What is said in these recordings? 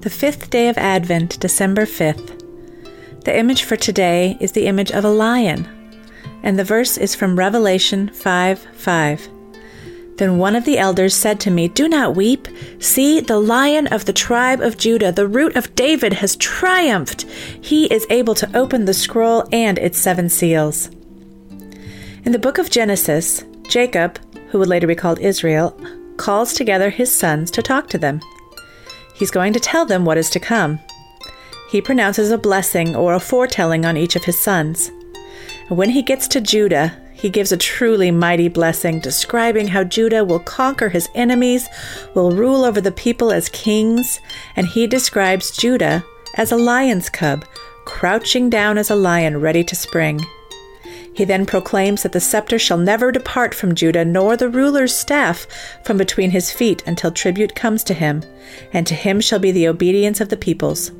the fifth day of Advent, December 5th. The image for today is the image of a lion, and the verse is from Revelation 5 5. Then one of the elders said to me, Do not weep. See, the lion of the tribe of Judah, the root of David, has triumphed. He is able to open the scroll and its seven seals. In the book of Genesis, Jacob, who would later be called Israel, calls together his sons to talk to them. He's going to tell them what is to come. He pronounces a blessing or a foretelling on each of his sons. When he gets to Judah, he gives a truly mighty blessing, describing how Judah will conquer his enemies, will rule over the people as kings, and he describes Judah as a lion's cub, crouching down as a lion ready to spring. He then proclaims that the scepter shall never depart from Judah, nor the ruler's staff from between his feet until tribute comes to him, and to him shall be the obedience of the peoples.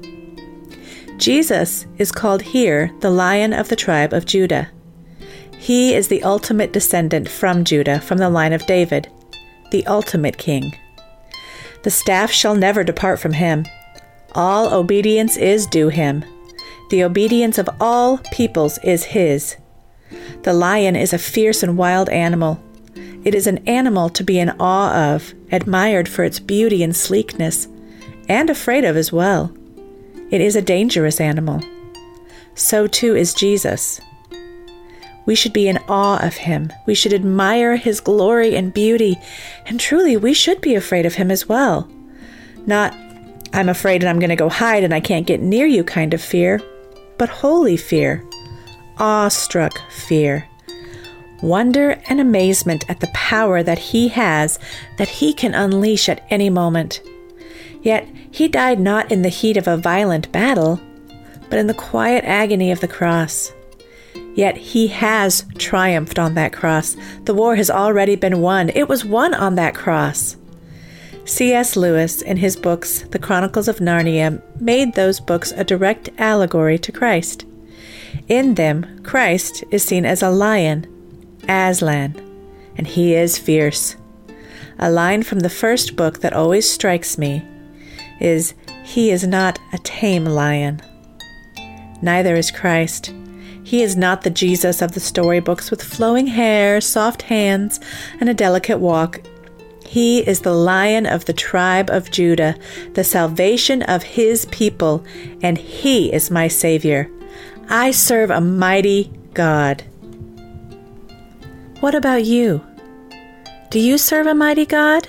Jesus is called here the Lion of the tribe of Judah. He is the ultimate descendant from Judah, from the line of David, the ultimate king. The staff shall never depart from him. All obedience is due him. The obedience of all peoples is his. The lion is a fierce and wild animal. It is an animal to be in awe of, admired for its beauty and sleekness, and afraid of as well. It is a dangerous animal. So too is Jesus. We should be in awe of him. We should admire his glory and beauty, and truly we should be afraid of him as well. Not, I'm afraid and I'm going to go hide and I can't get near you kind of fear, but holy fear awestruck fear, wonder and amazement at the power that he has that he can unleash at any moment. Yet he died not in the heat of a violent battle, but in the quiet agony of the cross. Yet he has triumphed on that cross. The war has already been won. It was won on that cross. C.S. Lewis, in his books, The Chronicles of Narnia, made those books a direct allegory to Christ. In them, Christ is seen as a lion, Aslan, and he is fierce. A line from the first book that always strikes me is He is not a tame lion. Neither is Christ. He is not the Jesus of the storybooks with flowing hair, soft hands, and a delicate walk. He is the lion of the tribe of Judah, the salvation of his people, and he is my Savior. I serve a mighty God. What about you? Do you serve a mighty God?